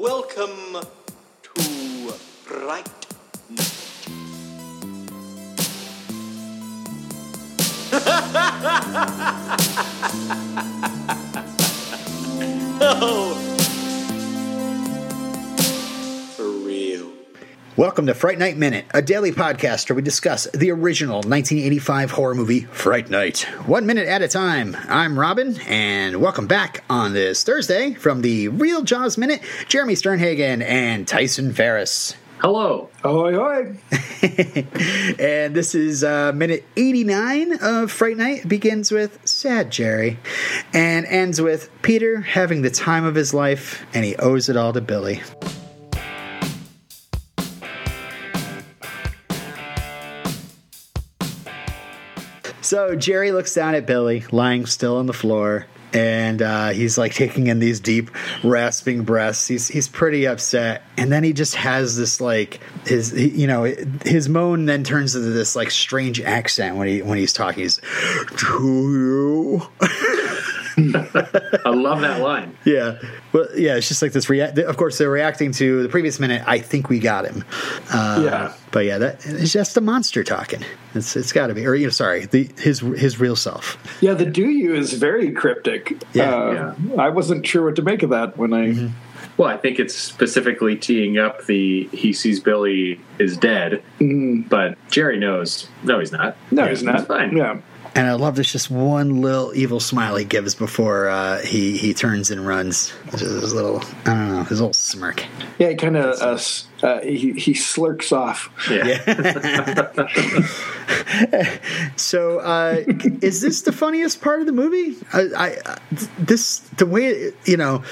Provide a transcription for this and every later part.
Welcome to Fright Night. oh. Welcome to Fright Night Minute, a daily podcast where we discuss the original 1985 horror movie Fright Night, one minute at a time. I'm Robin, and welcome back on this Thursday from the Real Jaws Minute, Jeremy Sternhagen and Tyson Ferris. Hello. Ahoy, ahoy. and this is uh, minute 89 of Fright Night. It begins with Sad Jerry and ends with Peter having the time of his life, and he owes it all to Billy. So Jerry looks down at Billy, lying still on the floor, and uh, he's like taking in these deep, rasping breaths. He's he's pretty upset, and then he just has this like his you know his moan then turns into this like strange accent when he when he's talking. He's to you. I love that line. Yeah, well, yeah. It's just like this. Rea- of course, they're reacting to the previous minute. I think we got him. Uh, Yeah. but yeah, that it's just a monster talking. It's it's got to be, or you know, sorry, the his his real self. Yeah, the do you is very cryptic. Yeah. Uh, I wasn't sure what to make of that when I. Well, I think it's specifically teeing up the he sees Billy is dead, but Jerry knows. No, he's not. No, he's not. fine. Yeah. And I love this just one little evil smile he gives before uh, he he turns and runs. Just his little, I don't know, his little smirk. Yeah, he kind of uh, uh, he, he slurks off. Yeah. So, uh, is this the funniest part of the movie? I, I this the way you know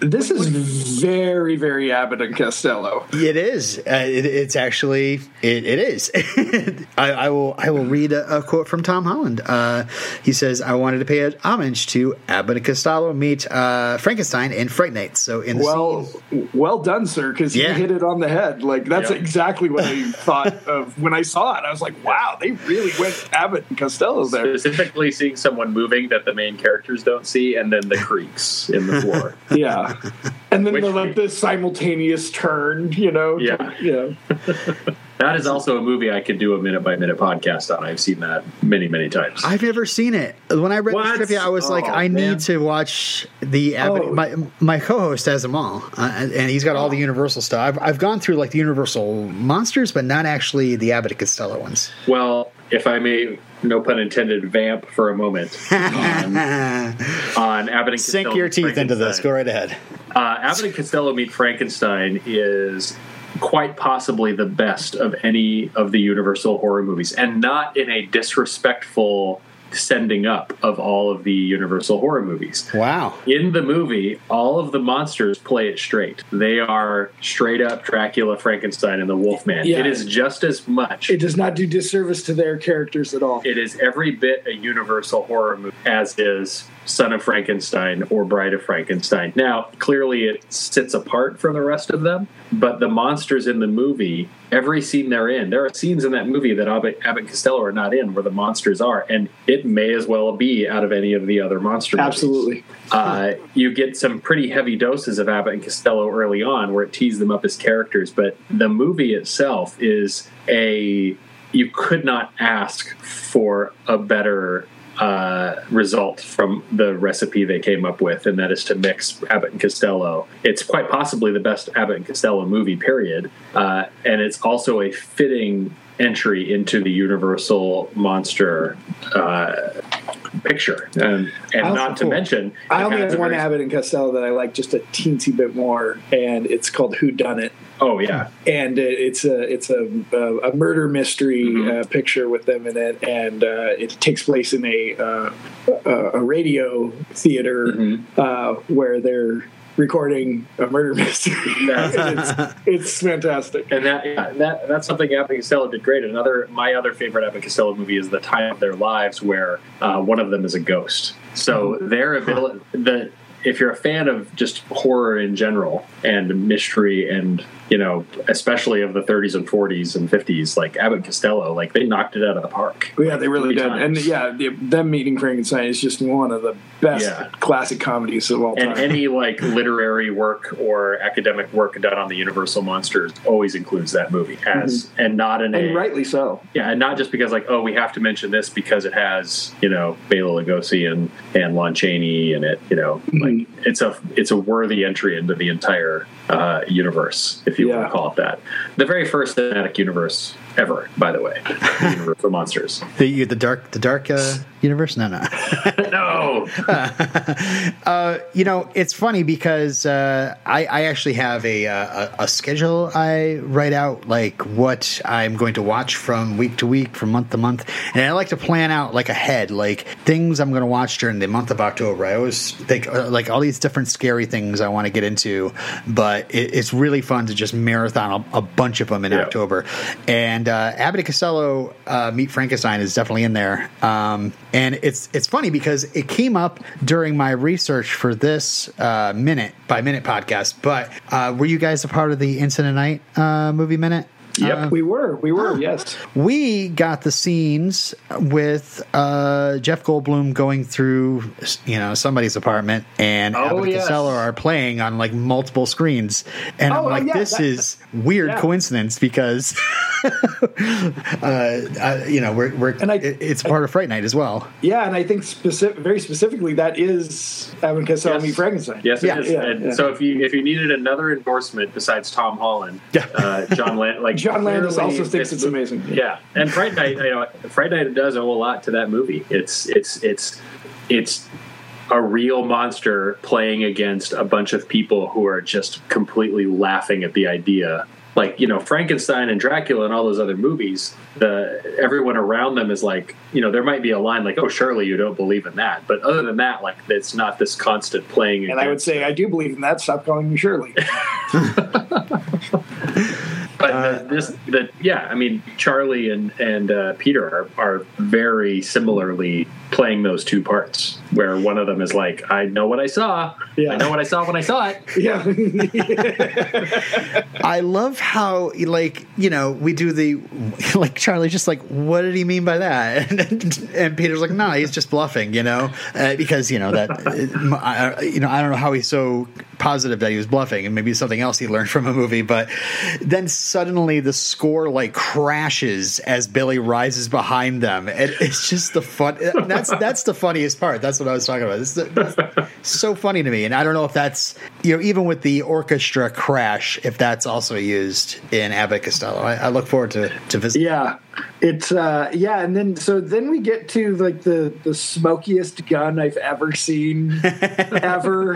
This is very, very Abbott and Costello. It is. Uh, it, it's actually it, it is. I, I will I will read a, a quote from Tom Holland. Uh, he says, "I wanted to pay homage to Abbott and Costello meet uh, Frankenstein in Fright Night." So in the Well, scene, well done, sir, because Yeah. you hit it on the head. Like that's Yeah. exactly what I thought of when I saw it. I was like, "Wow, they really went Abbott and Costello there." Specifically, seeing someone moving that the main characters don't see, and then the creaks in the floor. Yeah, and then Which- the, like the simultaneous turn. You know. Yeah. Yeah. that is also a movie I could do a minute by minute podcast on. I've seen that many, many times. I've never seen it. When I read What? the trivia, I was like, Oh, I man. need to watch the. Oh. My my co-host has them all, uh, and he's got all the Universal stuff. I've, I've gone through like the Universal monsters, but not actually the Abbott and Costello ones. well, if I may, no pun intended, vamp for a moment on, on Abbott and Sink Costello your teeth into this. Go right ahead. Uh, Abbott and Costello Meet Frankenstein is quite possibly the best of any of the Universal horror movies, and not in a disrespectful sending up of all of the Universal horror movies. Wow. In the movie, all of the monsters play it straight. They are straight up Dracula, Frankenstein, and the Wolfman. Yeah. It is just as much. It does not do disservice to their characters at all. It is every bit a Universal horror movie as is Son of Frankenstein or Bride of Frankenstein. Now, clearly it sits apart from the rest of them, but the monsters in the movie, every scene they're in, there are scenes in that movie that Abbott, Abbott and Costello are not in where the monsters are, and it may as well be out of any of the other monster movies. Absolutely. Uh, you get some pretty heavy doses of Abbott and Costello early on where it tees them up as characters, but the movie itself is a. You could not ask for a better uh, result from the recipe they came up with, and that is to mix Abbott and Costello. It's quite possibly the best Abbott and Costello movie, period. Uh, and it's also a fitting entry into the Universal monster uh, picture. And, and Oh, not to cool. mention, I only have one Abbott and Costello that I like just a teensy bit more, and it's called Who Done It. Oh, yeah. And it's a it's a a, murder mystery Mm-hmm. uh, picture with them in it, and uh, it takes place in a uh, a, radio theater Mm-hmm. uh, where they're recording a murder mystery. It's, it's fantastic. And that, yeah, that that's something Abbott Costello did great. Another my other favorite Abbott Costello movie is The Time of Their Lives, where uh, one of them is a ghost. So their ability, the if you're a fan of just horror in general and mystery and you know, especially of the 30s and 40s and 50s, like Abbott and Costello, like they knocked it out of the park. Oh, yeah, they really did. times. And yeah, the, them meeting Frankenstein is just one of the best Yeah. classic comedies of all time. And any like literary work or academic work done on the Universal monsters always includes that movie mm-hmm. as, and not in And a rightly so. yeah, and not just because like oh we have to mention this because it has you know Bela Lugosi and and Lon Chaney in it. You know, like it's a it's a worthy entry into the entire uh, universe, if you want to call it that. The very first cinematic universe ever, by the way, the Universal monsters. The the dark the dark uh, universe? No, no. no, you know, it's funny because uh, I, I actually have a, uh, a a schedule I write out, like what I'm going to watch from week to week, from month to month, and I like to plan out like ahead, like things I'm going to watch during the month of October. I always think uh, like all these different scary things I want to get into, but it, it's really fun to just marathon a, a bunch of them in Yeah. October. And uh, Abbott and Costello uh, Meet Frankenstein is definitely in there, um, and it's it's funny because it came up during my research for this uh, minute by minute podcast. But uh, were you guys a part of the Into the Night uh, movie minute? Yep. We were, we were, yes. We got the scenes with uh, Jeff Goldblum going through, you know, somebody's apartment, and Oh, Abbott yes. Costello are playing on like multiple screens, and I'm Oh, oh, like, yeah, this that- is weird yeah. coincidence because, uh, uh, you know, we're, we're And I- it- it's part of Fright Night as well. Yeah, and I think specific, very specifically, that is Abbott and Costello Yes. Meet Frankenstein. Yes, it Yeah, is. yeah, and yeah. so if you if you needed another endorsement besides Tom Holland, Yeah. uh, John Land, like John Landis also thinks this it's amazing. Yeah, and Fright Night, you know, Fright Night does owe a lot to that movie. It's it's it's it's a real monster playing against a bunch of people who are just completely laughing at the idea. Like you know, Frankenstein and Dracula and all those other movies, the everyone around them is like, you know, there might be a line like, "Oh, surely you don't believe in that," but other than that, like, it's not this constant playing. And I would against say, I do believe in that. Stop calling me Shirley. But the, this, the yeah, I mean, Charlie and and uh, Peter are are very similarly playing those two parts, where one of them is like, "I know what I saw. Yeah. I know what I saw when I saw it." yeah. I love how like you know we do the like Charlie's just like what did he mean by that and, and Peter's like no he's just bluffing you know uh, because you know that I, you know I don't know how he's so positive that he was bluffing and maybe something else he learned from a movie but then suddenly the score like crashes as Billy rises behind them and it's just the fun that's that's the funniest part. That's what I was talking about. This so funny to me. And I don't know if that's you know even with the orchestra crash if that's also used in Abbott Costello. I, I look forward to to visit. Yeah, it's uh, yeah, and then so then we get to like the the smokiest gun I've ever seen ever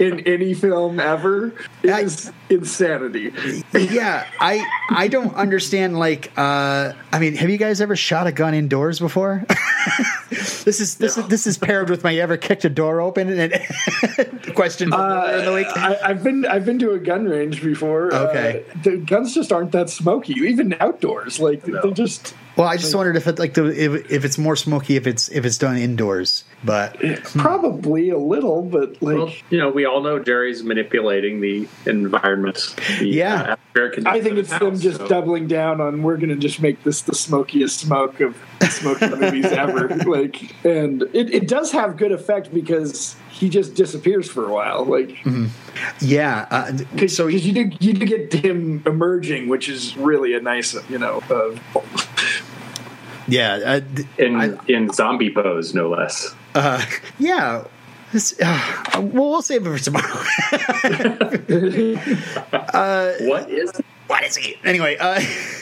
in any film ever is insanity. yeah i i don't understand like uh i mean have you guys ever shot a gun indoors before this is this is this is paired with my ever kicked a door open and question from earlier in the week I, I've been I've been to a gun range before. Okay. uh, the guns just aren't that smoky, even outdoors. Like No. they're just well i just wondered if it like the if, if it's more smoky if it's if it's done indoors but probably a little, but like Well, you know, we all know Jerry's manipulating the environment. The, Yeah. Atmospheric conditions I think it's the them just so- doubling down on we're gonna just make this the smokiest smoke of smoky movies ever. Like, and it, it does have good effect because he just disappears for a while. Like, yeah uh, cause, so 'cause you do you do get him emerging, which is really a nice, you know. Uh, yeah uh, in I- in zombie pose, no less. uh, yeah this, uh, well we'll save it for tomorrow What is? what is he? Anyway, uh,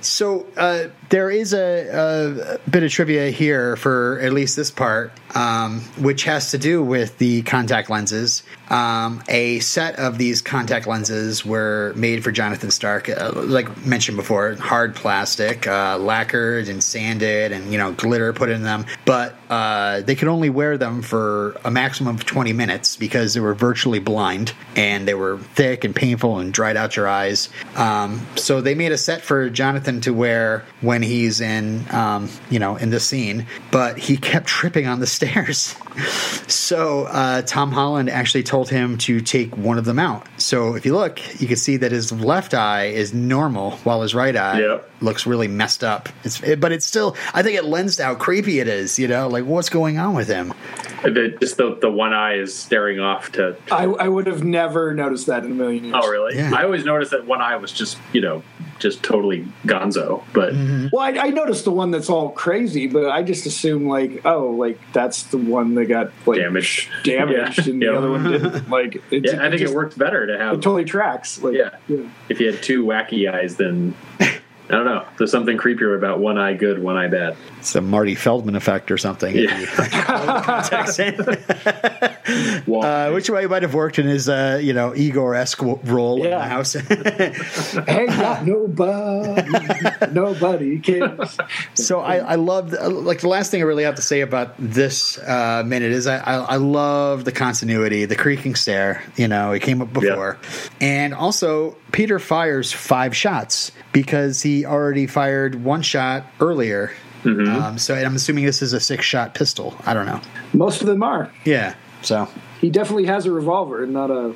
so uh, there is a, a bit of trivia here for at least this part, um, which has to do with the contact lenses. Um, a set of these contact lenses were made for Jonathan Stark, uh, like mentioned before, hard plastic, uh, lacquered and sanded, and you know glitter put in them. But uh, they could only wear them for a maximum of 20 minutes because they were virtually blind and they were thick and painful and dried out your eyes. Um, so they made a set for Jonathan to wear when he's in, um, you know, in the scene, but he kept tripping on the stairs. So uh, Tom Holland actually told him to take one of them out. So if you look, you can see that his left eye is normal, while his right eye Yep. looks really messed up. It's, it, but it's still, I think it lends to how creepy it is. You know, like what's going on with him? The, just the, the one eye is staring off to. I, I would have never noticed that in a million years. Oh, really? Yeah. I always noticed that one eye was just, you know, just totally gonzo. But mm-hmm. Well, I, I noticed the one that's all crazy, but I just assume like, oh, like that's the one that got like Damaged. damaged, Yeah. and the Yeah. other one didn't. Like, it, yeah, I think just, it works better to have. It totally tracks. Like, Yeah. If you had two wacky eyes, then I don't know. There's something creepier about one eye good, one eye bad. It's a Marty Feldman effect or something. Contacts in. Well, Uh, which way might have worked in his, uh, you know, Igor esque role in the house. Ain't got nobody, nobody cares. so I, I love, like, the last thing I really have to say about this uh, minute is I, I, I love the continuity, the creaking stair. You know, it came up before, and also Peter fires five shots because he already fired one shot earlier. Um, so I'm assuming this is a six shot pistol. I don't know. Most of them are. Yeah. So He definitely has a revolver, and not a.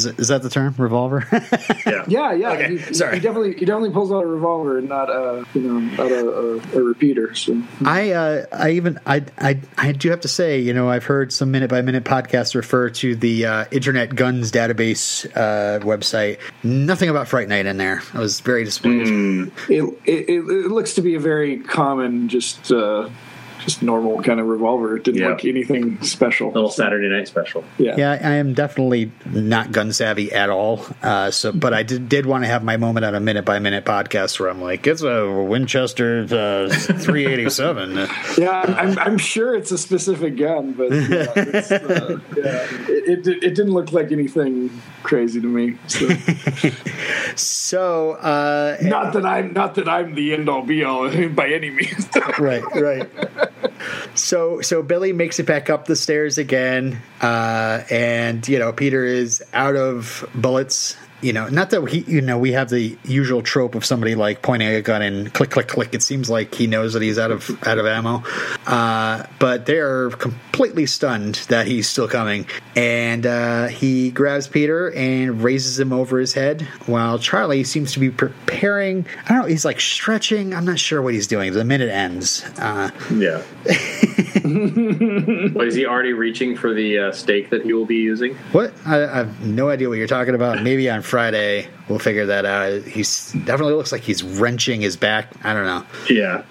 is, it, is that the term revolver? yeah. Yeah, yeah. Okay, he, sorry. He definitely, he definitely pulls out a revolver, and not a, you know, not a, a, a repeater. So I uh, I even I, I I do have to say, you know, I've heard some minute by minute podcasts refer to the uh, Internet Guns database uh, website. Nothing about Fright Night in there. I was very disappointed. it, it, it, it looks to be a very common, just uh, just normal kind of revolver. It didn't Yeah. look anything special. A Little Saturday night special. Yeah. Yeah, I am definitely not gun savvy at all. Uh, so, but I did, did want to have my moment on a minute by minute podcast where I'm like, it's a Winchester uh, 387. Yeah, I'm, I'm sure it's a specific gun, but yeah, it's, uh, yeah, it, it, it didn't look like anything crazy to me. So. so, uh, not that I'm not that I'm the end all be all by any means. right, right. So, so Billy makes it back up the stairs again, uh, and you know Peter is out of bullets. You know, not that he, you know, we have the usual trope of somebody like pointing a gun and click, click, click. It seems like he knows that he's out of out of ammo, uh, but they are completely stunned that he's still coming, and uh, he grabs Peter and raises him over his head while Charlie seems to be preparing. I don't know. He's like stretching. I'm not sure what he's doing. The minute ends. Uh, Yeah. but is he already reaching for the uh, stake that he will be using? What? I, I have no idea what you're talking about. Maybe on Friday we'll figure that out. He's definitely looks like he's wrenching his back. I don't know. Yeah.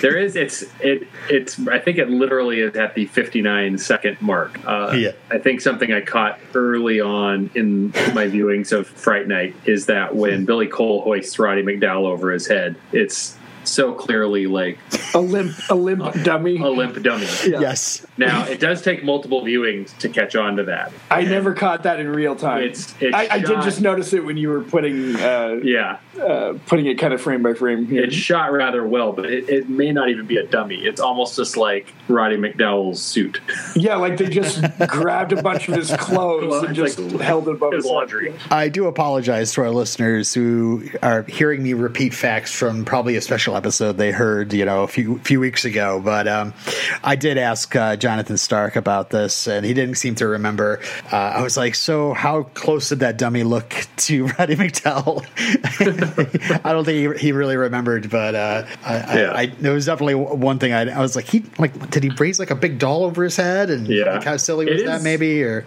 There is. It's. It. It's. I think it literally is at the 59 second mark. Uh, Yeah. I think something I caught early on in my viewings of Fright Night is that when Billy Cole hoists Roddy McDowall over his head, it's so clearly like a limp, a limp dummy. a limp dummy. Yeah. Yes. Now it does take multiple viewings to catch on to that. I never caught that in real time. It's- it's I, I did just notice it when you were putting uh, Yeah, uh, putting it kind of frame by frame. Here. it's shot rather well, but it, it may not even be a dummy. It's almost just like Roddy McDowall's suit. yeah, like they just grabbed a bunch of his clothes and just Like, held it above his his head. laundry. I do apologize to our listeners who are hearing me repeat facts from probably a special episode they heard, you know, a few few weeks ago. But um, I did ask uh, Jonathan Stark about this, and he didn't seem to remember. Uh, I was like, "So, how close did that dummy look to Roddy McDowall?" I don't think he, he really remembered, but uh, I, Yeah. I, I, there was definitely one thing I, I was like, "He like did he raise like a big doll over his head?" And Yeah. like, how silly was is- that? Maybe or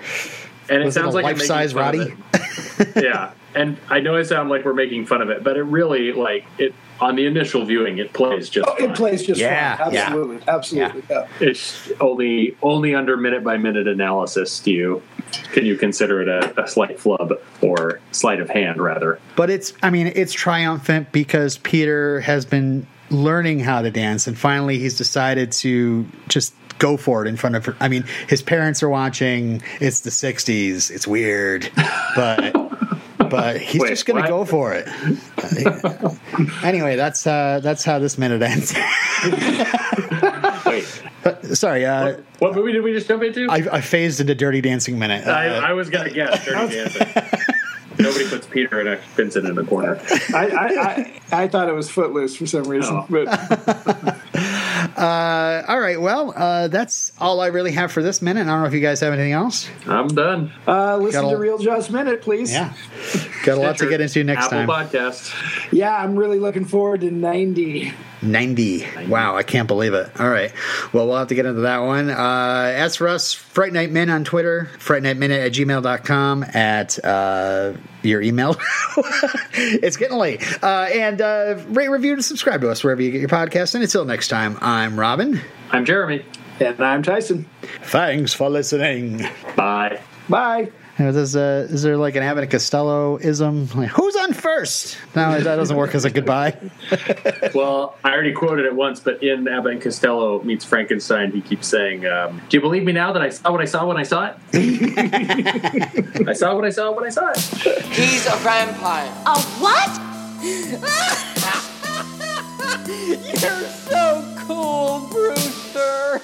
And it Was it sounds a like I'm making life-size Roddy? yeah, and I know I sound like we're making fun of it, but it really like it on the initial viewing it plays just. Oh, it plays just Yeah, fine. yeah. Absolutely, absolutely. Yeah. It's only only under minute by minute analysis do you can you consider it a, a slight flub or sleight of hand rather. But it's, I mean, it's triumphant because Peter has been learning how to dance, and finally he's decided to just go for it in front of her. I mean, his parents are watching. It's the '60s. It's weird, but but he's Wait, just going to go for it. anyway, that's uh, that's how this minute ends. Wait, Sorry, uh, what movie did we just jump into? I, I phased into Dirty Dancing minute. Uh, I, I was gonna guess Dirty Dancing. Nobody puts Peter and Vincent in the corner. I, I, I, I thought it was Footloose for some reason, Oh. but Uh, all right. Well, uh, that's all I really have for this minute. I don't know if you guys have anything else. I'm done. uh, listen Got a- to Real Jaws Minute, please. Yeah. Got a lot to get into next Apple time. Podcast. Yeah, I'm really looking forward to 90. 90. Wow, I can't believe it. All right. Well, we'll have to get into that one. Uh, as for us, Fright Night Min on Twitter, Fright Night frightnightminute at gmail.com, at uh, your email. it's getting late. Uh, and uh, rate, review, and subscribe to us wherever you get your podcast. And until next time, I'm Robin. I'm Jeremy. And I'm Tyson. Thanks for listening. Bye. Bye. Now, Is, uh, is there like an Abbott and Costello ism? Like, who's on first? No, that doesn't work as a goodbye. Well, I already quoted it once, but in Abbott and Costello meets Frankenstein, he keeps saying, um, "Do you believe me now that I saw what I saw when I saw it? I saw what I saw when I saw it." He's a vampire. A what? You're so cool, Brewster.